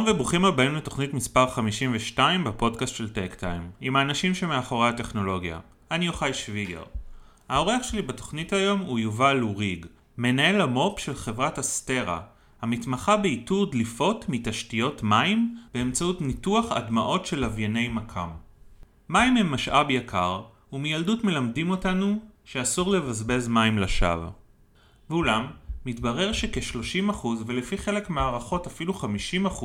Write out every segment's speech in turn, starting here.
שלום וברוכים הבאים לתוכנית מספר 52 בפודקאסט של טק טיים, עם האנשים שמאחורי הטכנולוגיה. אני יוחאי שוויגר. האורח שלי בתוכנית היום הוא יובל לוריג, מנהל המו"פ של חברת אסטרה, המתמחה באיתור דליפות מתשתיות מים באמצעות ניתוח הדמעות של לווייני מכ"ם. מים הם משאב יקר, ומילדות מלמדים אותנו שאסור לבזבז מים לשווא. ואולם, מתברר שכ-30% ולפי חלק מהערכות אפילו 50%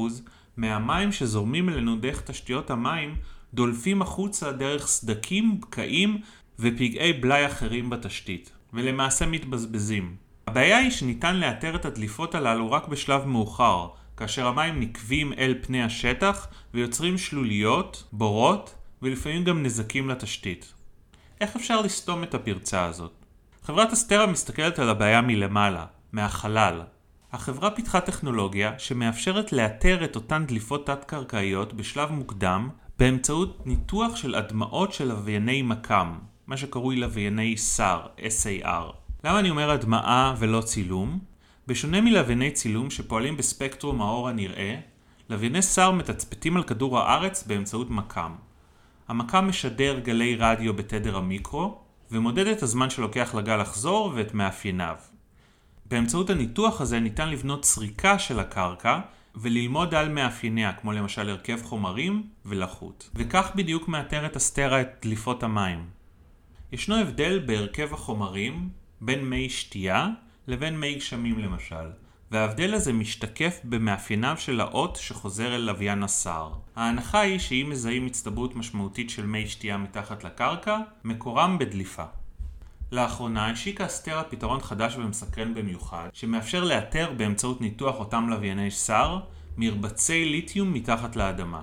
מהמים שזורמים אלינו דרך תשתיות המים דולפים החוצה דרך סדקים, בקעים ופגעי בלאי אחרים בתשתית, ולמעשה מתבזבזים. הבעיה היא שניתן לאתר את הדליפות הללו רק בשלב מאוחר, כאשר המים נקבים אל פני השטח ויוצרים שלוליות, בורות ולפעמים גם נזקים לתשתית. איך אפשר לסתום את הפרצה הזאת? חברת אסטרה מסתכלת על הבעיה מלמעלה, מהחלל. החברה פיתחה טכנולוגיה שמאפשרת לאתר את אותן דליפות תת-קרקעיות בשלב מוקדם באמצעות ניתוח של הדמעות של לווייני מכ"ם, מה שקרוי לווייני SAR, SAR. למה אני אומר הדמעה ולא צילום? בשונה מלווייני צילום שפועלים בספקטרום האור הנראה, לווייני SAR מתצפתים על כדור הארץ באמצעות מכ"ם. המכ"ם משדר גלי רדיו בתדר המיקרו, ומודד את הזמן שלוקח לגל לחזור ואת מאפייניו. באמצעות הניתוח הזה ניתן לבנות סריקה של הקרקע וללמוד על מאפייניה, כמו למשל הרכב חומרים ולחות. וכך בדיוק מאתרת אסטרה את דליפות המים. ישנו הבדל בהרכב החומרים בין מי שתייה לבין מי גשמים למשל, וההבדל הזה משתקף במאפייניו של האות שחוזר אל לוויין הסער. ההנחה היא שאם מזהים הצטברות משמעותית של מי שתייה מתחת לקרקע, מקורם בדליפה. לאחרונה השיקה אסטרה פתרון חדש ומסקרן במיוחד, שמאפשר לאתר באמצעות ניתוח אותם לווייני סער, מרבצי ליתיום מתחת לאדמה.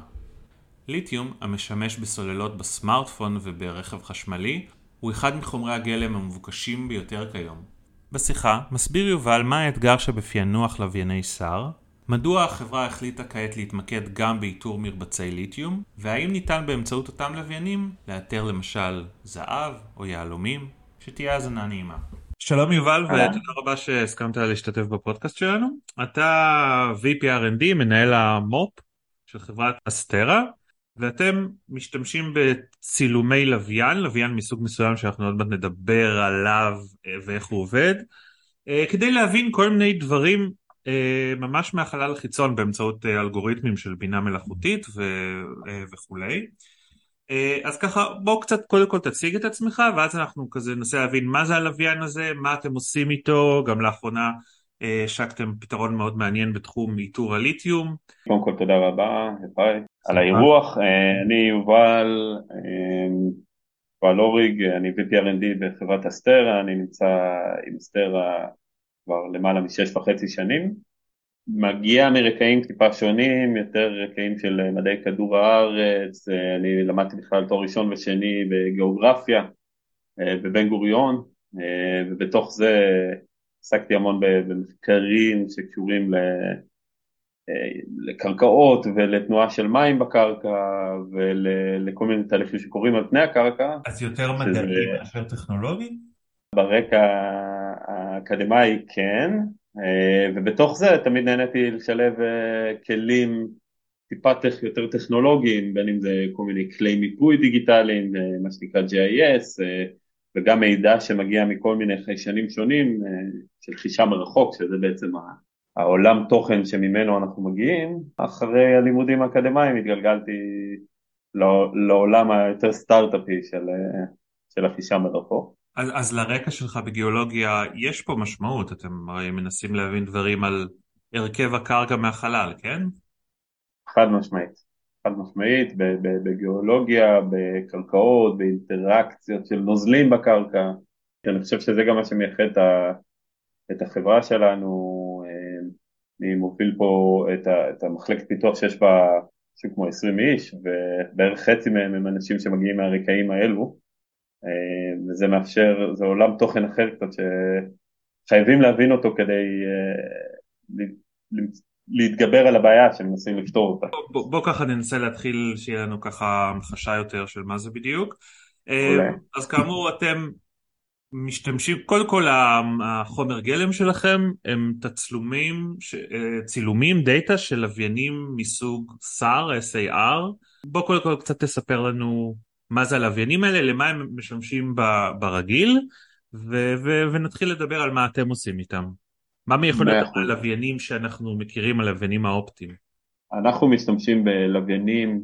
ליתיום, המשמש בסוללות בסמארטפון וברכב חשמלי, הוא אחד מחומרי הגלם המבוקשים ביותר כיום. בשיחה מסביר יובל מה האתגר שבפענוח לווייני סער, מדוע החברה החליטה כעת להתמקד גם באיתור מרבצי ליתיום, והאם ניתן באמצעות אותם לוויינים לאתר למשל זהב או יהלומים. שתהיה האזנה נעימה. שלום יובל ותודה רבה שהסכמת להשתתף בפודקאסט שלנו. אתה VP R&D, מנהל המו"פ של חברת אסטרה, ואתם משתמשים בצילומי לוויין, לוויין מסוג מסוים שאנחנו עוד מעט נדבר עליו אה, ואיך הוא עובד, אה, כדי להבין כל מיני דברים אה, ממש מהחלל החיצון באמצעות אלגוריתמים של בינה מלאכותית וכולי. אה, אז ככה בוא קצת קודם כל תציג את עצמך ואז אנחנו כזה ננסה להבין מה זה הלוויין הזה, מה אתם עושים איתו, גם לאחרונה אה, השקתם פתרון מאוד מעניין בתחום איתור הליתיום. קודם כל תודה רבה, היי, על האירוח, אה, אני יובל, יובל אוריג, אני VP R&D בחברת אסטרה, אני נמצא עם אסטרה כבר למעלה משש וחצי שנים. מגיע מרקעים טיפה שונים, יותר רקעים של מדעי כדור הארץ, אני למדתי בכלל תואר ראשון ושני בגיאוגרפיה אה, בבן גוריון, אה, ובתוך זה עסקתי המון במחקרים שקשורים אה, לקרקעות ולתנועה של מים בקרקע ולכל מיני תהליכים שקורים על פני הקרקע. אז יותר מדעי מאשר טכנולוגי? ברקע האקדמאי כן, אה, ובתוך זה תמיד נהניתי לשלב אה, כלים טיפה יותר טכנולוגיים, בין אם זה כל מיני כלי מיפוי דיגיטליים, אה, מה שנקרא GIS, וגם מידע שמגיע מכל מיני חיישנים שונים של חישה מרחוק, שזה בעצם העולם תוכן שממנו אנחנו מגיעים. אחרי הלימודים האקדמיים התגלגלתי לעולם היותר סטארט-אפי של, של החישה מרחוק. אז, אז לרקע שלך בגיאולוגיה יש פה משמעות, אתם הרי מנסים להבין דברים על הרכב הקרקע מהחלל, כן? חד משמעית, חד משמעית, בגיאולוגיה, בקרקעות, באינטראקציות של נוזלים בקרקע, אני חושב שזה גם מה שמייחד את החברה שלנו, אני מוביל פה את, את המחלקת פיתוח שיש בה משהו כמו 20 איש, ובערך חצי מהם הם אנשים שמגיעים מהרקעים האלו. אה, וזה מאפשר, זה עולם תוכן אחר קצת שחייבים להבין אותו כדי אה, להתגבר על הבעיה שמנסים לפתור אותה. בוא, בוא ככה ננסה להתחיל שיהיה לנו ככה המחשה יותר של מה זה בדיוק. אה, אולי. אז כאמור אתם משתמשים, קודם כל החומר גלם שלכם הם תצלומים, צילומים, דאטה של לוויינים מסוג SAR, SAR. בוא קודם כל קצת תספר לנו מה זה הלוויינים האלה, למה הם משמשים ברגיל, ו- ו- ונתחיל לדבר על מה אתם עושים איתם. מה מיכולות הלוויינים שאנחנו מכירים, הלוויינים האופטיים? אנחנו משתמשים בלוויינים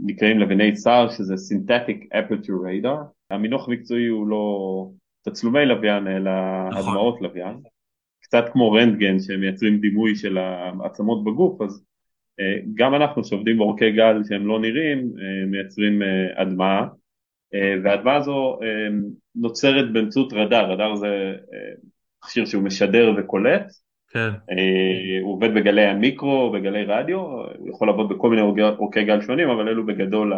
שנקראים לווייני SAR, שזה Synthetic Aperture Radar. המינוח המקצועי הוא לא תצלומי לוויין, אלא נכון. הדמעות לוויין. קצת כמו רנטגן שמייצרים דימוי של העצמות בגוף, אז גם אנחנו שעובדים באורכי גל שהם לא נראים, אה, מייצרים אה, הדמעה, וההדמעה הזו נוצרת באמצעות רדאר, רדאר זה מכשיר שהוא משדר וקולט, כן. הוא עובד בגלי המיקרו, בגלי רדיו, הוא יכול לעבוד בכל מיני אורכי גל שונים, אבל אלו בגדול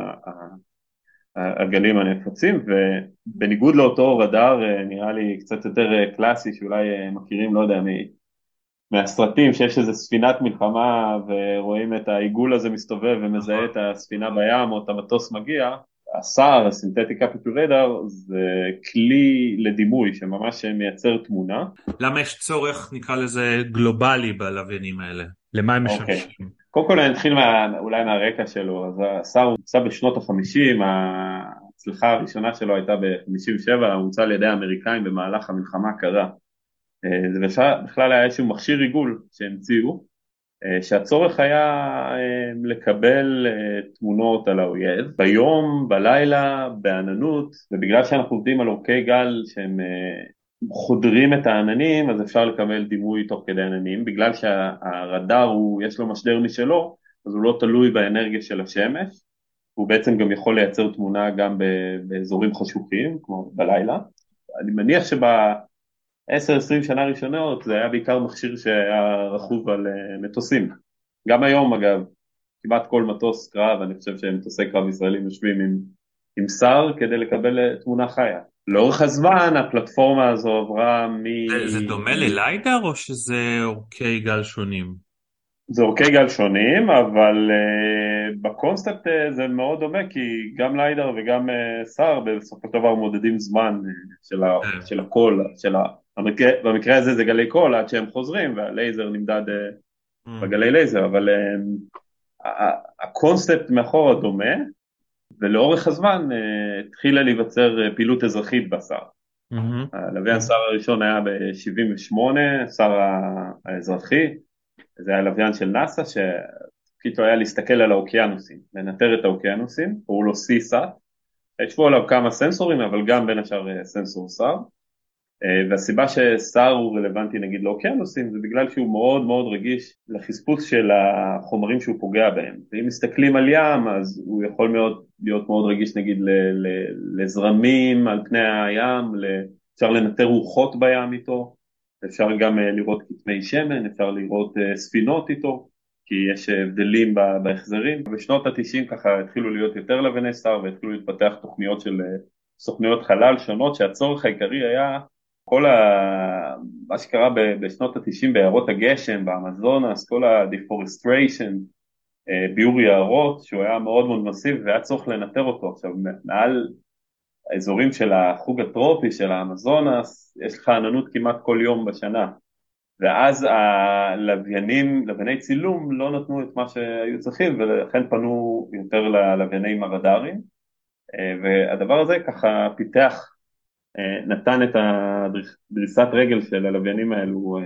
הגלים הנפוצים, ובניגוד לאותו רדאר נראה לי קצת יותר קלאסי שאולי מכירים, לא יודע, מהסרטים שיש איזה ספינת מלחמה ורואים את העיגול הזה מסתובב ומזהה את הספינה בים או את המטוס מגיע, הסער, הסינתטיקה פיטורדר, זה כלי לדימוי שממש מייצר תמונה. למה יש צורך, נקרא לזה, גלובלי בלוויינים האלה? למה הם אוקיי. משמשים? Okay. קודם כל אני אתחיל מה, אולי מהרקע שלו, אז הסער הוצא בשנות החמישים, ההצלחה הראשונה שלו הייתה ב-57, הוצא על ידי האמריקאים במהלך המלחמה הקרה. אה, זה בכלל היה איזשהו מכשיר ריגול שהמציאו, אה, שהצורך היה אה, לקבל תמונות על האויב. ביום, בלילה, בעננות, ובגלל שאנחנו עובדים על אורכי גל שהם חודרים את העננים, אז אפשר לקבל דימוי תוך כדי עננים, בגלל שהרדאר הוא, יש לו משדר משלו, אז הוא לא תלוי באנרגיה של השמש, הוא בעצם גם יכול לייצר תמונה גם באזורים חשוכים, כמו בלילה. אני מניח שב... 10-20 שנה ראשונות זה היה בעיקר מכשיר שהיה רכוב על אה, מטוסים. גם היום אגב, כמעט כל מטוס קרב, אני חושב שמטוסי קרב ישראלים יושבים עם, עם SAR כדי לקבל אה, תמונה חיה. לאורך הזמן הפלטפורמה הזו עברה מ... זה, זה דומה ל LiDAR או שזה אורכי גל שונים? זה אורכי גל שונים, אבל אה, בקונספט אה, זה מאוד דומה כי גם LiDAR וגם אה, SAR בסופו של דבר מודדים זמן אה, של, ה, yeah. של הקול, של ה, המקרה, במקרה הזה זה גלי קול עד שהם חוזרים וה LiDAR נמדד mm. בגלי לייזר, אבל הקונספט מאחורה דומה ולאורך הזמן התחילה להיווצר פעילות אזרחית בסאר. Mm-hmm. הלוויין סאר הראשון היה ב-78, סאר האזרחי זה היה לוויין של נאסא שתפקידו היה להסתכל על האוקיינוסים, לנטר את האוקיינוסים, קראו לו CSAT, ישבו עליו כמה סנסורים אבל גם בין השאר אה, סנסור סאר אה, והסיבה שסאר הוא רלוונטי נגיד לאוקיינוסים זה בגלל שהוא מאוד מאוד רגיש לחספוס של החומרים שהוא פוגע בהם. ואם מסתכלים על ים אז הוא יכול מאוד להיות מאוד רגיש נגיד לזרמים על פני הים, אפשר לנטר רוחות בים איתו. אפשר גם אה, לראות כתמי שמן, אפשר לראות ספינות איתו, כי יש הבדלים בהחזרים. בשנות ה-90 ככה התחילו להיות יותר לבני סטאר והתחילו להתפתח תוכניות של אה, סוכנויות חלל שונות, שהצורך העיקרי היה כל ה... מה שקרה בשנות ה-90 בעיירות הגשם, באמזונס, כל ה-deforestation, ביור יערות, שהוא היה מאוד מאוד מסיבי והיה צורך לנטר אותו. עכשיו מעל האזורים של החוג הטרופי של האמזונס, יש לך עננות כמעט כל יום בשנה ואז הלוויינים, לווייני צילום לא נתנו את מה שהיו צריכים ולכן פנו יותר ללוויינים הרדאריים והדבר הזה ככה פיתח, נתן את הדריסת רגל של הלוויינים האלו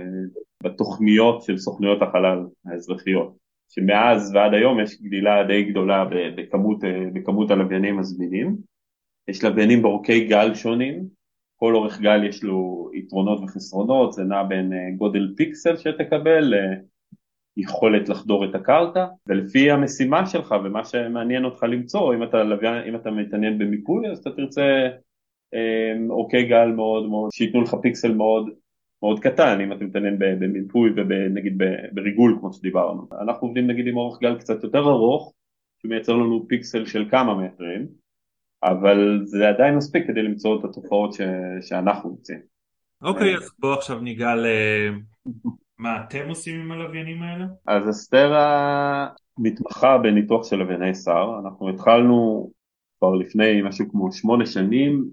בתוכניות של סוכנויות החלל האזרחיות שמאז ועד היום יש גדילה די גדולה בכמות, בכמות הלוויינים הזמינים. יש לוויינים באורכי גל שונים, כל אורך גל יש לו יתרונות וחסרונות, זה נע בין אה, גודל פיקסל שתקבל ליכולת לחדור את הקרקע, ולפי המשימה שלך ומה שמעניין אותך למצוא, אם אתה, אם אתה מתעניין במיפוי אז אתה תרצה אה, אורכי גל מאוד מאוד, שייתנו לך פיקסל מאוד מאוד קטן, אם אתה מתעניין במיפוי ונגיד בריגול כמו שדיברנו. אנחנו עובדים נגיד עם אורך גל קצת יותר ארוך, שמייצר לנו פיקסל של כמה מטרים, אבל זה עדיין מספיק כדי למצוא את התופעות ש... שאנחנו רוצים. אוקיי, אז בוא עכשיו ניגע ל... מה אתם עושים עם הלוויינים האלה? אז אסתרה מתמחה בניתוח של לווייני שר, אנחנו התחלנו כבר לפני משהו כמו שמונה שנים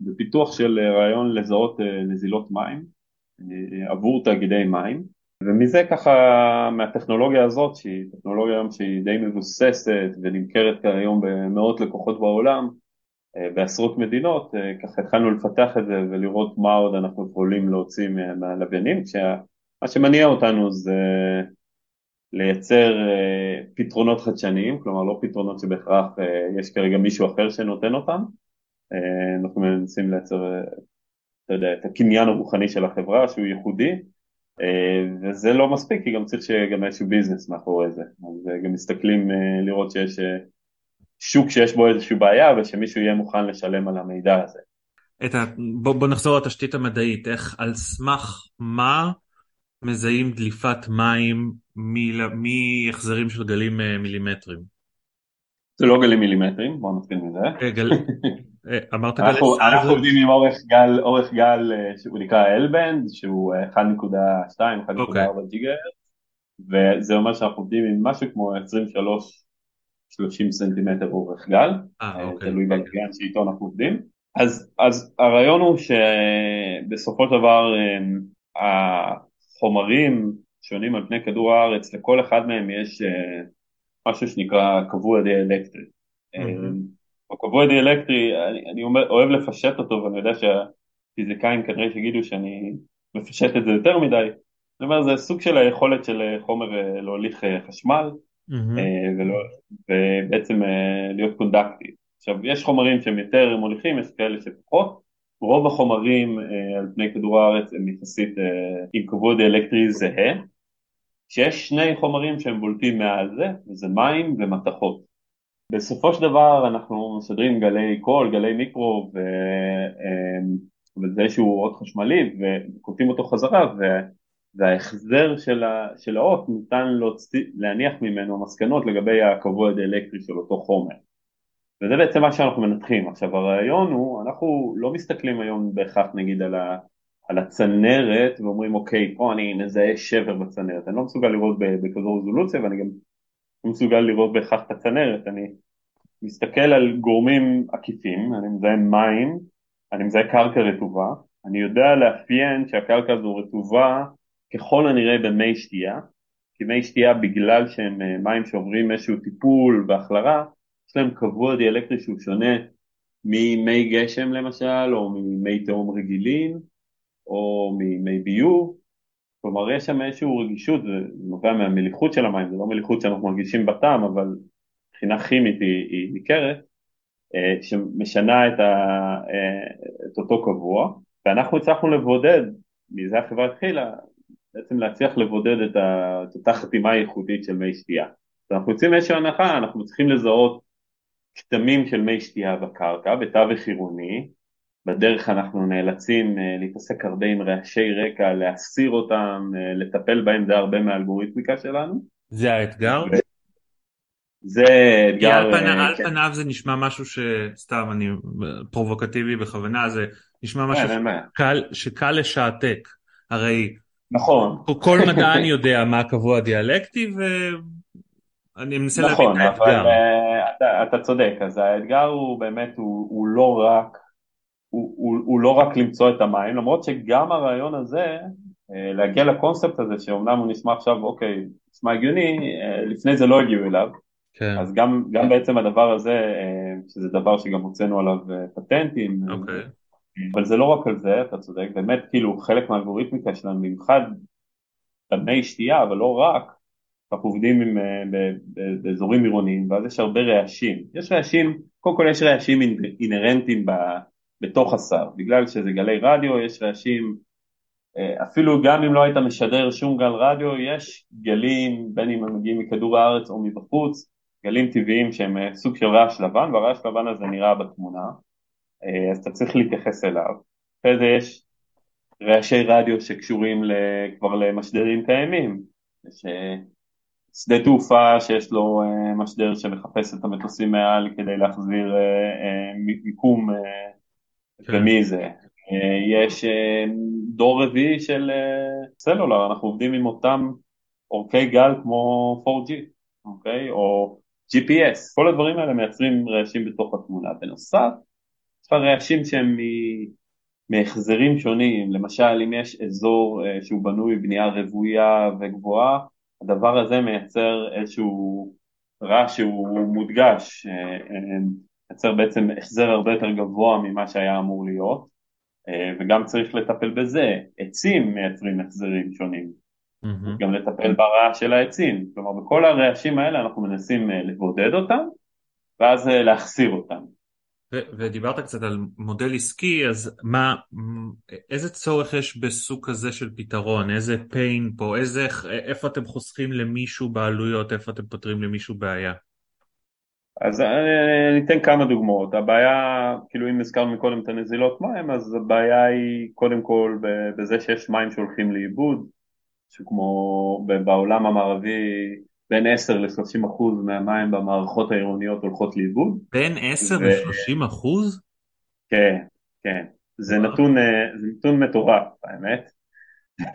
בפיתוח של רעיון לזהות נזילות מים עבור תאגידי מים ומזה ככה מהטכנולוגיה הזאת שהיא טכנולוגיה היום שהיא די מבוססת ונמכרת היום במאות לקוחות בעולם בעשרות מדינות, ככה התחלנו לפתח את זה ולראות מה עוד אנחנו יכולים להוציא מהלוויינים, כשמה שמניע אותנו זה לייצר פתרונות חדשניים, כלומר לא פתרונות שבהכרח יש כרגע מישהו אחר שנותן אותם, אנחנו מנסים לייצר, אתה יודע, את הקניין הרוחני של החברה שהוא ייחודי, וזה לא מספיק כי גם צריך שיהיה גם איזשהו ביזנס מאחורי זה, אז גם מסתכלים לראות שיש שוק שיש בו איזושהי בעיה ושמישהו יהיה מוכן לשלם על המידע הזה. ה... בוא, בוא נחזור לתשתית המדעית, איך על סמך מה מזהים דליפת מים מהחזרים של גלים אה, מילימטריים? זה לא גלים מילימטריים, בואו נתחיל מזה. אה, גל... אה, אמרת גל... אנחנו, אנחנו עובדים עם אורך גל, אורך גל שהוא נקרא אלבנד, שהוא 1.2, 1.4 okay. גיגה וזה אומר שאנחנו עובדים עם משהו כמו 23 30 סנטימטר אורך גל, אה, אוקיי. תלוי בלוויין שאיתו אנחנו עובדים. אז, אז הרעיון הוא שבסופו של דבר החומרים שונים על פני כדור הארץ, לכל אחד מהם יש משהו שנקרא קבוע דיאלקטרי. הקבוע דיאלקטרי, אני, אני אומר, אוהב לפשט אותו ואני יודע שהפיזיקאים כנראה שיגידו שאני מפשט את זה יותר מדי, זאת אומרת זה סוג של היכולת של חומר להוליך חשמל, mm-hmm. ולא, ובעצם אה, להיות קונדקטיב. עכשיו יש חומרים שהם יותר מוליכים, יש כאלה שפחות, רוב החומרים אה, על פני כדור הארץ הם יחסית עם כבוד אלקטרי זהה, שיש שני חומרים שהם בולטים מעל זה, וזה מים ומתכות. בסופו של דבר אנחנו מסדרים גלי קול, גלי מיקרו ו... וזה איזשהו אות חשמלי וקוטעים אותו חזרה. וההחזר של, ה, של האות ניתן להוציא, להניח ממנו מסקנות לגבי הקבוע הדיאלקטרי של אותו חומר. וזה בעצם מה שאנחנו מנתחים. עכשיו הרעיון הוא, אנחנו לא מסתכלים היום בהכרח נגיד על, ה, על הצנרת ואומרים אוקיי פה אני מזהה שבר בצנרת, אני לא מסוגל לראות בכזו רזולוציה ואני גם לא מסוגל לראות בהכרח את הצנרת, אני מסתכל על גורמים עקיפים, אני מזהה מים, אני מזהה קרקע רטובה, אני יודע לאפיין שהקרקע הזו רטובה ככל הנראה במי שתייה, כי מי שתייה בגלל שהם אה, מים שעוברים איזשהו טיפול והחלרה, יש להם קבוע דיאלקטרי שהוא שונה ממי גשם למשל, או ממי תהום רגילים, או ממי ביוב, כלומר יש שם איזושהי רגישות, זה נובע מהמליחות של המים, זה לא מליחות שאנחנו מרגישים בטעם, אבל מבחינה כימית היא, היא ניכרת, אה, שמשנה את, ה, אה, את אותו קבוע, ואנחנו הצלחנו לבודד, מזה החברה התחילה, בעצם להצליח לבודד את, ה, את אותה חתימה ייחודית של מי שתייה. אנחנו יוצאים מאיזושהי הנחה, אנחנו צריכים לזהות כתמים של מי שתייה בקרקע, בתווך עירוני, בדרך אנחנו נאלצים uh, להתעסק הרבה עם רעשי רקע, להסיר אותם, uh, לטפל בהם, זה הרבה מהאלגוריתמיקה שלנו. זה האתגר? ו... זה אתגר... על, על כן. פניו זה נשמע משהו שסתם אני פרובוקטיבי בכוונה, זה נשמע משהו כן, שקל, שקל לשעתק. הרי נכון. כל מדען יודע מה הקבוע הדיאלקטי ואני מנסה נכון, להבין את האתגר. נכון, אבל uh, אתה, אתה צודק, אז האתגר הוא באמת, הוא, הוא לא רק, הוא, הוא, הוא לא רק למצוא את המים, למרות שגם הרעיון הזה, uh, להגיע לקונספט הזה, שאומנם הוא נשמע עכשיו, אוקיי, נשמע הגיוני, uh, לפני זה לא הגיעו אליו. כן. אז גם, גם בעצם הדבר הזה, שזה דבר שגם הוצאנו עליו פטנטים, okay. אוקיי. אבל זה לא רק על זה, אתה צודק, באמת כאילו חלק מהאלגוריתמיקה שלנו, במיוחד במי שתייה, אבל לא רק, אנחנו עובדים עם, אה, באזורים עירוניים, ואז יש הרבה רעשים. יש רעשים, קודם כל יש רעשים אינהרנטיים בתוך השר, בגלל שזה גלי רדיו, יש רעשים, אה, אפילו גם אם לא היית משדר שום גל רדיו, יש גלים, בין אם הם מגיעים מכדור הארץ או מבחוץ, גלים טבעיים שהם אה, סוג של רעש לבן, והרעש לבן הזה נראה בתמונה. אה, אז אתה צריך להתייחס אליו. אחרי זה יש רעשי רדיו שקשורים כבר למשדרים קיימים. יש אה, שדה תעופה שיש לו אה, משדר שמחפש את המטוסים מעל כדי להחזיר מיקום כן. ומי זה. יש דור רביעי של סלולר, אנחנו עובדים עם אותם אורכי גל כמו 4G, אוקיי? או GPS, כל הדברים האלה מייצרים רעשים בתוך התמונה. בנוסף, לך רעשים שהם מהחזרים שונים, למשל אם יש אזור אה, שהוא בנוי בנייה רוויה וגבוהה, הדבר הזה מייצר איזשהו רעש שהוא מודגש, אה, אה, מייצר בעצם החזר הרבה יותר גבוה ממה שהיה אמור להיות, וגם צריך לטפל בזה, עצים מייצרים החזרים שונים, mm-hmm. גם לטפל ברעש של העצים, כלומר בכל הרעשים האלה אנחנו מנסים לבודד אותם ואז להחסיר אותם. ודיברת קצת על מודל עסקי, אז מה, איזה צורך יש בסוג כזה של פתרון? איזה pain פה? איזה, איפה אתם חוסכים למישהו בעלויות? איפה אתם פותרים למישהו בעיה? אז אני אתן כמה דוגמאות. הבעיה, כאילו אם הזכרנו מקודם את הנזילות מים, אז הבעיה היא קודם כל בזה שיש מים שהולכים לאיבוד, שכמו בעולם המערבי בין 10 ל-30 אחוז מהמים במערכות העירוניות הולכות לאיבוד. בין 10 ו... ל-30 אחוז? כן, כן. זה נתון, אה, זה נתון מטורף, האמת. Okay.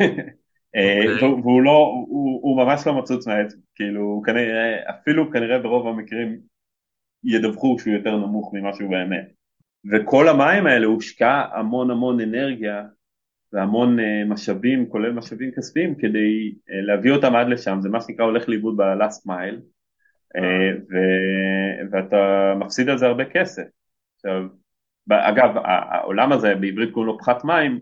אה, אוקיי. והוא לא, הוא, הוא ממש לא מצוץ מהאצבע, כאילו, כנראה, אפילו כנראה ברוב המקרים ידווחו שהוא יותר נמוך ממה שהוא באמת. וכל המים האלה הושקע המון המון אנרגיה והמון אה, משאבים, כולל משאבים כספיים, כדי אה, להביא אותם עד לשם, זה מה שנקרא הולך לאיבוד ב-last mile, אה, ו- ואתה מפסיד על זה הרבה כסף. עכשיו, אגב, העולם הזה, בעברית קוראים לו פחת מים,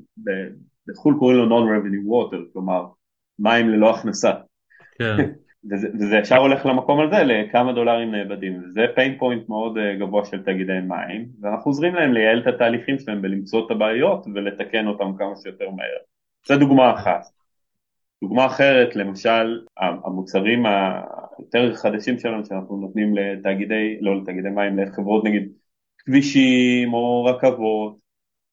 בחו"ל קוראים לו non-revenue water, כלומר, מים ללא הכנסה. כן. וזה, וזה ישר הולך למקום הזה לכמה דולרים נאבדים, וזה pain point מאוד אה, גבוה של תאגידי מים, ואנחנו עוזרים להם לייעל את התהליכים שלהם ולמצוא את הבעיות ולתקן אותם כמה שיותר מהר. זו דוגמה אחת. דוגמה אחרת, למשל, המוצרים היותר חדשים שלנו שאנחנו נותנים לתאגידי, לא לתאגידי מים, לחברות נגיד כבישים או רכבות,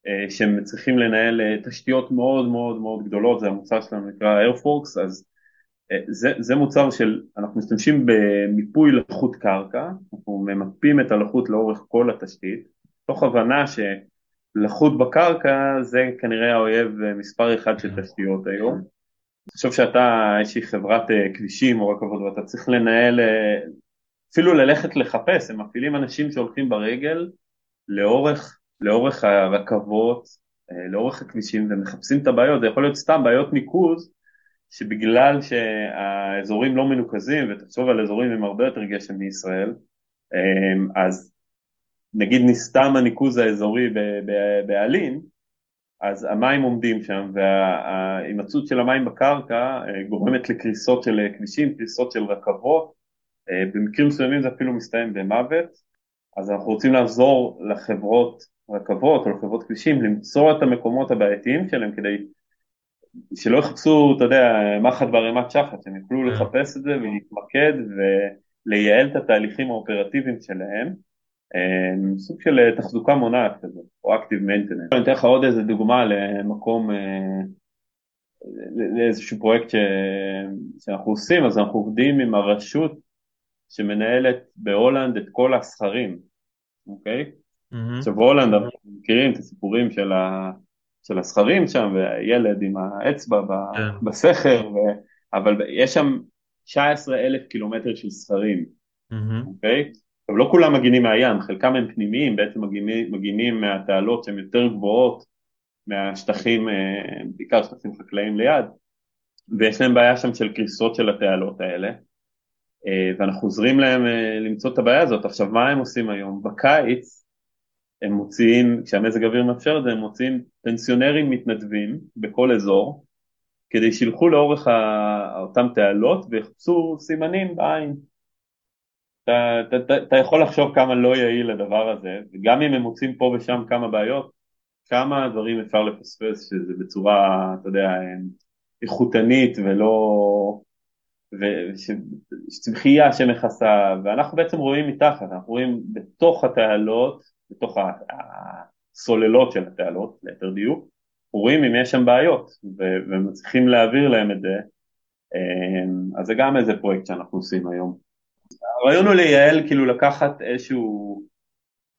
אה, שהם צריכים לנהל אה, תשתיות מאוד מאוד מאוד גדולות, זה המוצר שלנו נקרא Airforks, אז זה, זה מוצר של, אנחנו משתמשים במיפוי לחות קרקע, אנחנו ממפים את הלחות לאורך כל התשתית, תוך הבנה שלחות בקרקע זה כנראה האויב מספר אחד של תשתיות היום. תחשוב שאתה איזושהי חברת אה, כבישים או רכבות ואתה צריך לנהל, אה, אפילו ללכת לחפש, הם מפעילים אנשים שהולכים ברגל לאורך, לאורך הרכבות, אה, לאורך הכבישים ומחפשים את הבעיות, זה יכול להיות סתם בעיות ניקוז שבגלל שהאזורים לא מנוקזים, ותחשוב על אזורים עם הרבה יותר גשם מישראל, אמ, אז נגיד נסתם הניקוז האזורי בעלים, אז המים עומדים שם וההימצאות של המים בקרקע אה, גורמת לקריסות של כבישים, קריסות של רכבות, אה, במקרים מסוימים זה אפילו מסתיים במוות, אז אנחנו רוצים לעזור לחברות רכבות או לחברות כבישים למצוא את המקומות הבעייתיים שלהם כדי שלא יחפשו, אתה יודע, מחט בערימת שחת, שהם יוכלו כן. לחפש את זה ולהתמקד ולייעל את התהליכים האופרטיביים שלהם. אמ, סוג של אה, תחזוקה מונעת כזה, או active maintenance. אני אתן לך עוד איזה דוגמה למקום, אה, לאיזשהו פרויקט ש... שאנחנו עושים, אז אנחנו עובדים עם הרשות שמנהלת בהולנד את כל הסכרים, אוקיי? Mm-hmm. עכשיו בהולנד אנחנו מכירים את הסיפורים של ה... של הסכרים שם, והילד עם האצבע כן. בסכר, ו... אבל יש שם 19 אלף קילומטר של סכרים, אוקיי? Mm-hmm. עכשיו לא כולם מגינים מהים, חלקם הם פנימיים, בעצם מגינים, מגינים מהתעלות שהן יותר גבוהות מהשטחים, אה, בעיקר שטחים חקלאיים ליד, ויש להם בעיה שם של קריסות של התעלות האלה, אה, ואנחנו עוזרים להם אה, למצוא את הבעיה הזאת. עכשיו מה הם עושים היום? בקיץ הם מוציאים, כשהמזג האוויר מאפשר את זה, הם מוציאים פנסיונרים מתנדבים בכל אזור, כדי שילכו לאורך אותם תעלות ויחפשו סימנים בעין. אתה, אתה, אתה יכול לחשוב כמה לא יעיל הדבר הזה, וגם אם הם מוצאים פה ושם כמה בעיות, כמה דברים אפשר לפספס שזה בצורה, אתה יודע, איכותנית ולא... וצמחייה שמכסה, ואנחנו בעצם רואים מתחת, אנחנו רואים בתוך התעלות בתוך הסוללות של התעלות, ליתר דיוק, רואים אם יש שם בעיות ומצליחים להעביר להם את זה, אמ, אז זה גם איזה פרויקט שאנחנו עושים היום. הרעיון הוא לייעל, כאילו לקחת איזושהי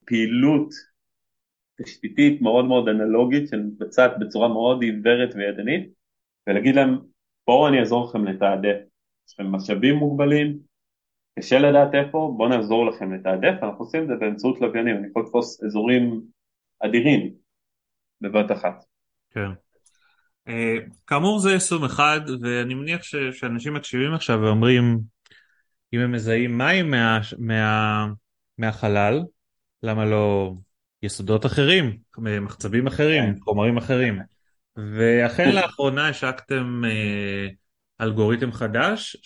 פעילות תשתיתית מאוד מאוד אנלוגית שמתבצעת בצורה מאוד עיוורת וידנית ולהגיד להם בואו אני אעזור לכם לתעדף, יש לכם משאבים מוגבלים, קשה לדעת איפה, בואו נעזור לכם לתעדף, אנחנו עושים את זה באמצעות לוויינים, אני יכול לתפוס אזורים אדירים בבת אחת. כן. Uh, כאמור זה יישום אחד, ואני מניח ש, שאנשים מקשיבים עכשיו ואומרים, אם הם מזהים מים מה, מה, מהחלל, למה לא יסודות אחרים, מחצבים אחרים, כן. חומרים אחרים. ואכן לאחרונה השקתם uh, אלגוריתם חדש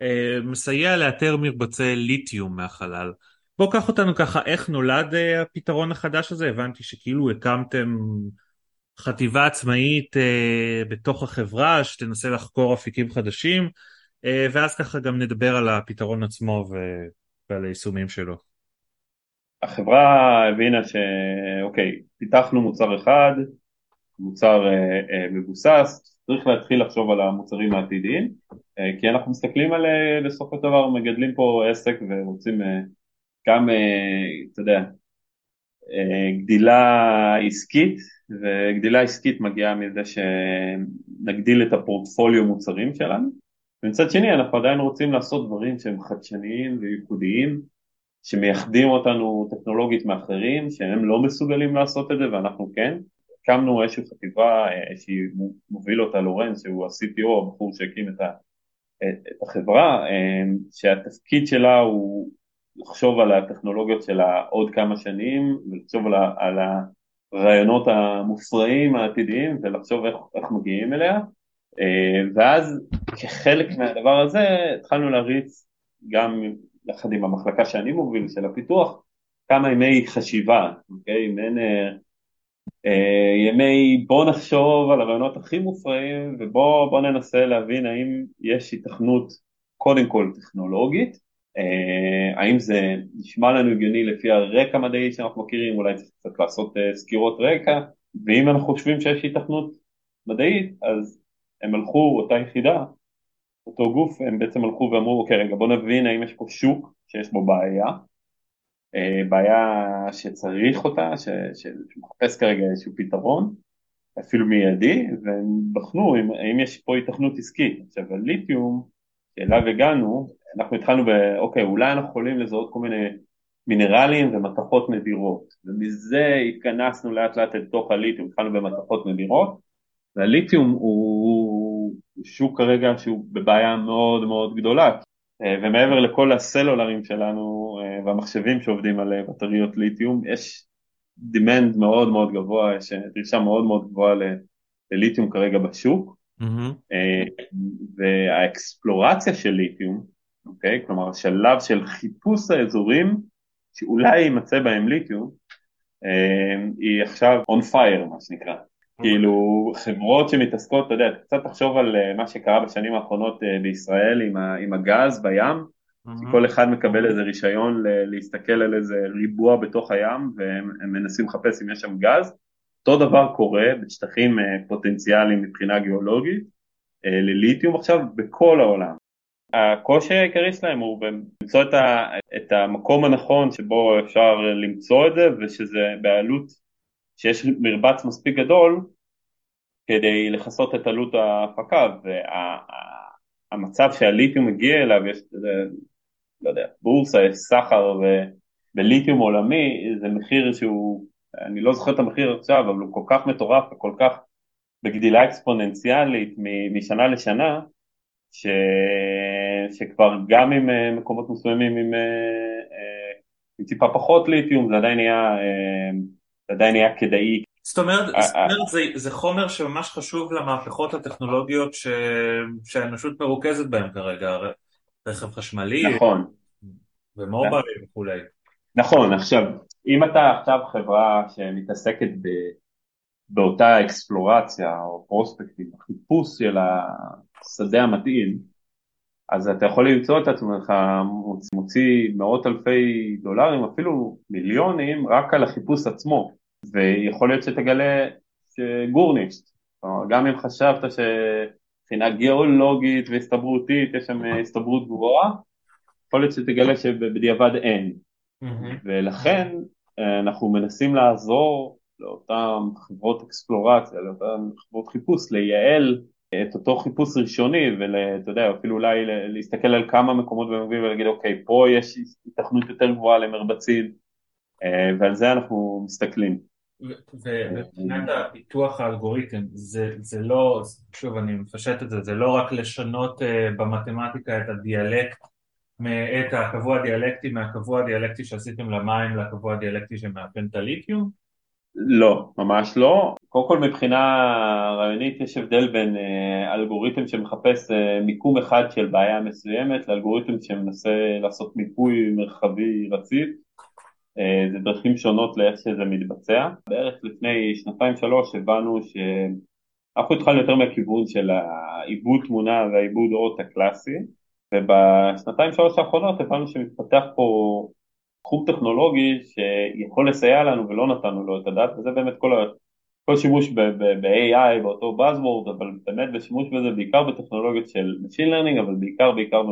שמסייע לאתר מרבצי ליתיום מהחלל. בוא קח אותנו ככה, איך נולד uh, הפתרון החדש הזה? הבנתי שכאילו הקמתם חטיבה עצמאית uh, בתוך החברה שתנסה לחקור אפיקים חדשים, ואז ככה גם נדבר על הפתרון עצמו ועל היישומים שלו. החברה הבינה שאוקיי, פיתחנו מוצר אחד, מוצר אה, אה, מבוסס, צריך להתחיל לחשוב על המוצרים העתידיים, אה, כי אנחנו מסתכלים על אה, בסופו של דבר מגדלים פה עסק ורוצים אה, גם, אתה יודע, גדילה עסקית, וגדילה עסקית מגיעה מזה שנגדיל את הפורטפוליו מוצרים שלנו, ומצד שני אנחנו עדיין רוצים לעשות דברים שהם חדשניים וייחודיים, שמייחדים אותנו טכנולוגית מאחרים, שהם לא מסוגלים לעשות את זה ואנחנו כן. הקמנו איזושהי חטיבה אה, שהיא מוביל אותה לורנס, שהוא ה-CTO, הבחור שהקים את, ה, את החברה, אה, שהתפקיד שלה הוא לחשוב על הטכנולוגיות שלה עוד כמה שנים, ולחשוב על, על הרעיונות המופרעים העתידיים ולחשוב איך, איך מגיעים אליה, אה, ואז כחלק מהדבר הזה התחלנו להריץ גם יחד עם המחלקה שאני מוביל של הפיתוח, כמה ימי חשיבה, אוקיי? מעין אה, אה, ימי בוא נחשוב על הרעיונות הכי מופרעים ובוא ננסה להבין האם יש היתכנות קודם כל טכנולוגית, אה, האם זה נשמע לנו הגיוני לפי הרקע המדעי שאנחנו מכירים, אולי צריך קצת לעשות אה, סקירות רקע, ואם אנחנו חושבים שיש היתכנות מדעית אז הם הלכו, אותה יחידה, אותו גוף, הם בעצם הלכו ואמרו אוקיי רגע בוא נבין האם יש פה שוק שיש בו בעיה. אה, בעיה שצריך אותה, שמחפש כרגע איזשהו פתרון, אפילו מיידי, והם בחנו אם, האם יש פה התכנות עסקית. עכשיו הליתיום, שאליו הגענו, אנחנו התחלנו ב... אוקיי, אולי אנחנו יכולים לזהות כל מיני מינרלים ומתכות נדירות, ומזה התכנסנו לאט לאט אל תוך הליתיום, התחלנו במתכות נדירות, והליתיום הוא שוק כרגע שהוא בבעיה מאוד מאוד גדולה, אה, ומעבר לכל הסלולרים שלנו אה, והמחשבים שעובדים על אה, בטריות ליתיום, יש demand מאוד מאוד גבוה, יש דרישה מאוד מאוד גבוהה לליתיום כרגע בשוק, mm-hmm. והאקספלורציה של ליתיום, אוקיי? כלומר השלב של חיפוש האזורים שאולי יימצא בהם ליתיום, היא עכשיו on fire מה שנקרא. כאילו חברות שמתעסקות, אתה יודע, קצת תחשוב על אה, מה שקרה בשנים האחרונות אה, בישראל עם, ה, עם הגז בים, mm-hmm. כל אחד מקבל איזה רישיון להסתכל על איזה ריבוע בתוך הים והם מנסים לחפש אם יש שם גז, אותו דבר קורה בשטחים אה, פוטנציאליים מבחינה גיאולוגית לליתיום עכשיו בכל העולם. הקושי העיקרי שלהם הוא למצוא את, ה, את המקום הנכון שבו אפשר למצוא את זה ושזה בעלות שיש מרבץ מספיק גדול כדי לכסות את עלות ההפקה והמצב וה, שהליתיום מגיע אליו יש, לא יודע, בורסה, יש סחר בליתיום עולמי זה מחיר שהוא, אני לא זוכר את המחיר עכשיו אבל הוא כל כך מטורף וכל כך בגדילה אקספוננציאלית משנה לשנה ש... שכבר גם עם אה, מקומות מסוימים עם, אה, אה, עם טיפה פחות ליתיום זה עדיין נהיה עדיין היה כדאי. זאת אומרת, זאת אומרת זה, זה חומר שממש חשוב למהפכות הטכנולוגיות ש... שהאנושות מרוכזת בהן כרגע, רכב חשמלי, נכון, ומובייל וכולי. נכון, עכשיו, אם אתה עכשיו חברה שמתעסקת ב... באותה אקספלורציה או פרוספקטים, חיפוש של השדה המתאים, אז אתה יכול למצוא את עצמך מוציא מאות אלפי דולרים, אפילו מיליונים, רק על החיפוש עצמו, ויכול להיות שתגלה שגורנישט, גם אם חשבת שמבחינה גיאולוגית והסתברותית יש שם הסתברות גבוהה, יכול להיות שתגלה שבדיעבד אין, mm-hmm. ולכן אה, אנחנו מנסים לעזור לאותן חברות אקספלורציה, לאותן חברות חיפוש, לייעל את אותו חיפוש ראשוני ואתה יודע אפילו אולי להסתכל על כמה מקומות במקביל ולהגיד אוקיי פה יש התכנות יותר גבוהה למרבצים אה, ועל זה אנחנו מסתכלים. ומבחינת הפיתוח האלגוריתם זה, זה לא, שוב אני מפשט את זה, זה לא רק לשנות אה, במתמטיקה את הדיאלקט, את הקבוע הדיאלקטי מהקבוע הדיאלקטי שעשיתם למים לקבוע הדיאלקטי שמאפיין את הליתיום? לא, ממש לא. קודם כל מבחינה רעיונית יש הבדל בין אה, אלגוריתם שמחפש אה, מיקום אחד של בעיה מסוימת לאלגוריתם שמנסה לעשות מיפוי מרחבי רציף. אה, זה דרכים שונות לאיך שזה מתבצע. בערך לפני שנתיים שלוש הבנו שאנחנו התחלנו יותר מהכיוון של העיבוד תמונה והעיבוד אות הקלאסי ובשנתיים שלוש האחרונות הבנו שמתפתח פה תחום טכנולוגי שיכול לסייע לנו ולא נתנו לו את הדעת וזה באמת כל, ה, כל שימוש ב-AI באותו Buzzword אבל באמת בשימוש בזה בעיקר בטכנולוגיות של Machine Learning אבל בעיקר בעיקר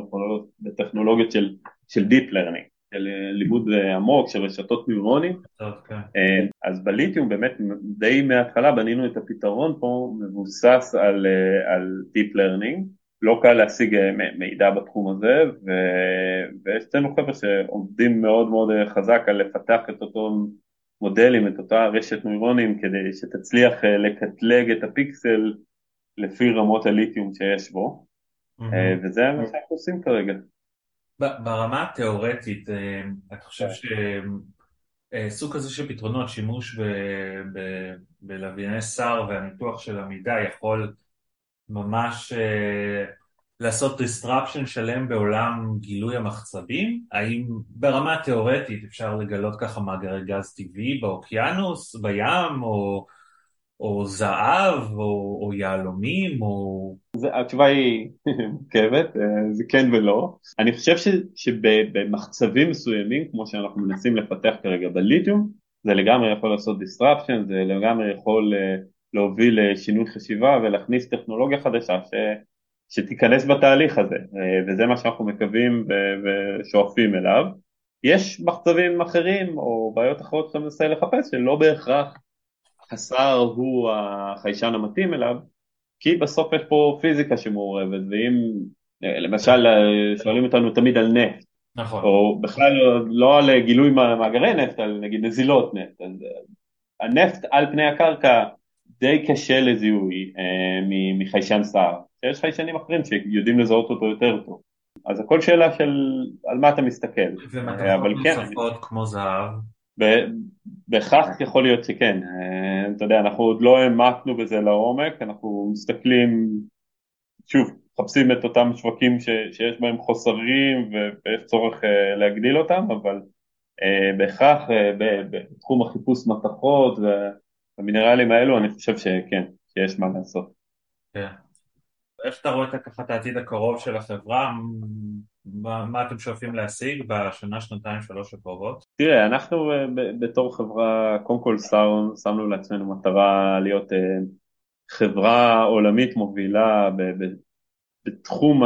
בטכנולוגיות של, של Deep Learning של לימוד עמוק של רשתות נוירונים okay. אוקיי. אה, אז בליתיום באמת די מההתחלה בנינו את הפתרון פה מבוסס על, אה, על Deep Learning לא קל להשיג אה, מידע בתחום הזה ו... ויש אצלנו חבר'ה שעובדים מאוד מאוד אה, חזק על לפתח את אותו מודלים, את אותה רשת נוירונים כדי שתצליח אה, לקטלג את הפיקסל לפי רמות הליתיום שיש בו mm-hmm. וזה מה שאנחנו עושים כרגע. ברמה התיאורטית, אתה חושב שסוג כזה של פתרונות, שימוש בלווייני שר והניתוח של המידע יכול ממש uh, לעשות disruption שלם בעולם גילוי המחצבים? האם ברמה תיאורטית אפשר לגלות ככה מאגרי גז טבעי באוקיינוס, בים, או, או זהב, או, או יהלומים, או... זה, התשובה היא מורכבת, אה, זה כן ולא. אני חושב ש, שבמחצבים מסוימים, כמו שאנחנו מנסים לפתח כרגע בליתיום, זה לגמרי יכול לעשות disruption, זה לגמרי יכול... Uh, להוביל לשינוי חשיבה ולהכניס טכנולוגיה חדשה ש, שתיכנס בתהליך הזה אה, וזה מה שאנחנו מקווים ושואפים אליו. יש מחצבים אחרים או בעיות אחרות שאתה מנסה לחפש שלא בהכרח השר הוא החיישן המתאים אליו כי בסוף יש פה פיזיקה שמעורבת ואם אה, למשל אה, שואלים אותנו תמיד על נפט נכון. או בכלל לא על גילוי מאגרי נפט, על נגיד נזילות נפט, אז הנפט על פני הקרקע די קשה לזיהוי אה, מחיישן סער, יש חיישנים אחרים שיודעים לזהות אותו יותר טוב, אז הכל שאלה של על מה אתה מסתכל. ומתכות כן, נוספות כמו זהב? בהכרח יכול להיות שכן, אה, אתה יודע, אנחנו עוד לא העמקנו בזה לעומק, אנחנו מסתכלים, שוב, מחפשים את אותם שווקים ש, שיש בהם חוסרים ויש צורך אה, להגדיל אותם, אבל אה, בהכרח אה, בתחום החיפוש מתכות במינרלים האלו אני חושב שכן, שיש מה לעשות. כן. איך אתה רואה ככה את העתיד הקרוב של החברה? מה, מה אתם שואפים להשיג בשנה, שנתיים, שלוש הקרובות? תראה, אנחנו אה, בתור חברה, קודם כל שמנו, שמנו לעצמנו מטרה להיות אה, חברה עולמית מובילה בתחום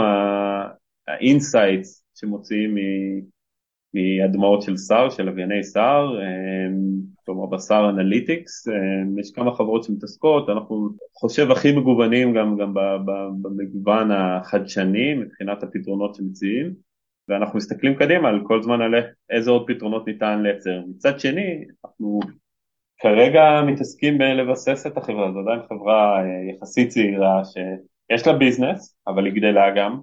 ה insights שמוציאים מהדמאות של SAR, של לווייני SAR, אה, כלומר ב SAR analytics, אה, יש כמה חברות שמתעסקות, אנחנו חושב הכי מגוונים גם, גם במגוון החדשני מבחינת הפתרונות שמציעים ואנחנו מסתכלים קדימה על כל זמן על איזה עוד פתרונות ניתן לייצר. מצד שני, אנחנו כרגע מתעסקים בלבסס את החברה, זו עדיין חברה אה, יחסית צעירה שיש לה business, אבל היא גדלה גם,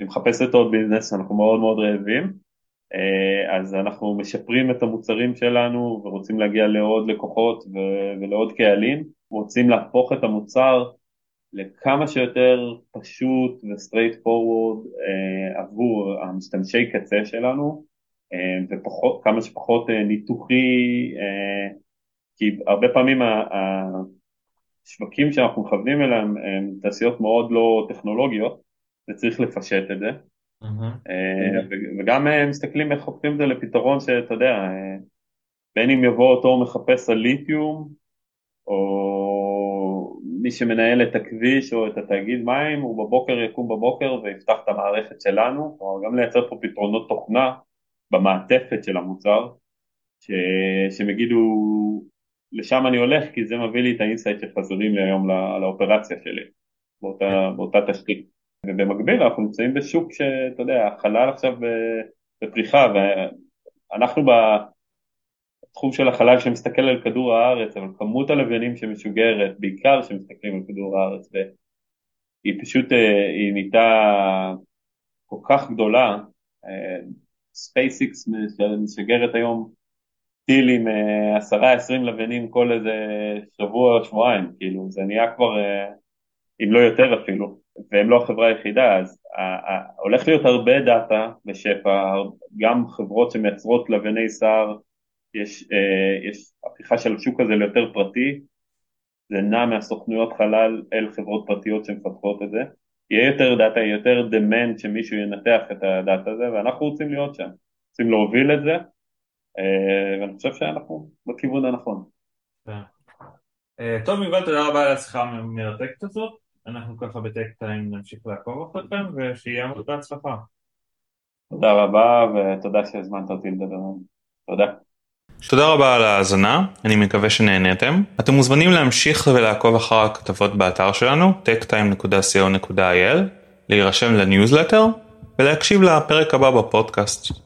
היא מחפשת עוד business, אנחנו מאוד מאוד רעבים אז אנחנו משפרים את המוצרים שלנו ורוצים להגיע לעוד לקוחות ולעוד קהלים, רוצים להפוך את המוצר לכמה שיותר פשוט ו straightforward אה, עבור המשתמשי קצה שלנו uh, וכמה שפחות ניתוחי, כי הרבה פעמים השווקים שאנחנו מכוונים אליהם הם תעשיות מאוד לא טכנולוגיות וצריך לפשט את זה. אה, וגם אה, מסתכלים איך חוקרים את זה לפתרון שאתה יודע, אה, בין אם יבוא אותו מחפש על ליתיום, או מי שמנהל את הכביש או את התאגיד מים, הוא בבוקר יקום בבוקר ויפתח את המערכת שלנו, כלומר גם לייצר פה פתרונות תוכנה במעטפת של המוצר, ש... שהם יגידו לשם אני הולך כי זה מביא לי את ה insight שחסרים לי היום לא... לאופרציה שלי. באותה, באותה תשתית. ובמקביל אנחנו נמצאים בשוק שאתה יודע, החלל עכשיו בפריחה, ואנחנו בתחום של החלל שמסתכל על כדור הארץ, אבל כמות הלוויינים שמשוגרת, בעיקר שמסתכלים על כדור הארץ, היא פשוט, אה, היא נהייתה כל כך גדולה, SpaceX משגרת היום טיל עם אה, עשרה עשרים לוויינים כל איזה שבוע או שבועיים, כאילו זה נהיה כבר, אה, אם לא יותר אפילו, והם לא החברה היחידה, אז הולך להיות הרבה דאטה בשפע, גם חברות שמייצרות לווייני SAR, יש, יש הפיכה של השוק הזה ליותר פרטי, זה נע מהסוכנויות חלל אל חברות פרטיות שמפתחות את זה, יהיה יותר דאטה, יהיה יותר demand שמישהו ינתח את הדאטה הזה ואנחנו רוצים להיות שם, רוצים להוביל את זה אה, ואני חושב שאנחנו בכיוון הנכון. כן. אה, טוב יובל תודה רבה על השיחה המרתקת הזאת, אנחנו ככה בטק טיים נמשיך לעקוב אחריכם ושיהיה מאוד בהצלחה. תודה רבה ותודה שהזמנת אותי לדבר. תודה. תודה רבה על ההאזנה, אני מקווה שנהניתם. אתם מוזמנים להמשיך ולעקוב אחר הכתבות באתר שלנו, techtime.co.il, להירשם לניוזלטר ולהקשיב לפרק הבא בפודקאסט.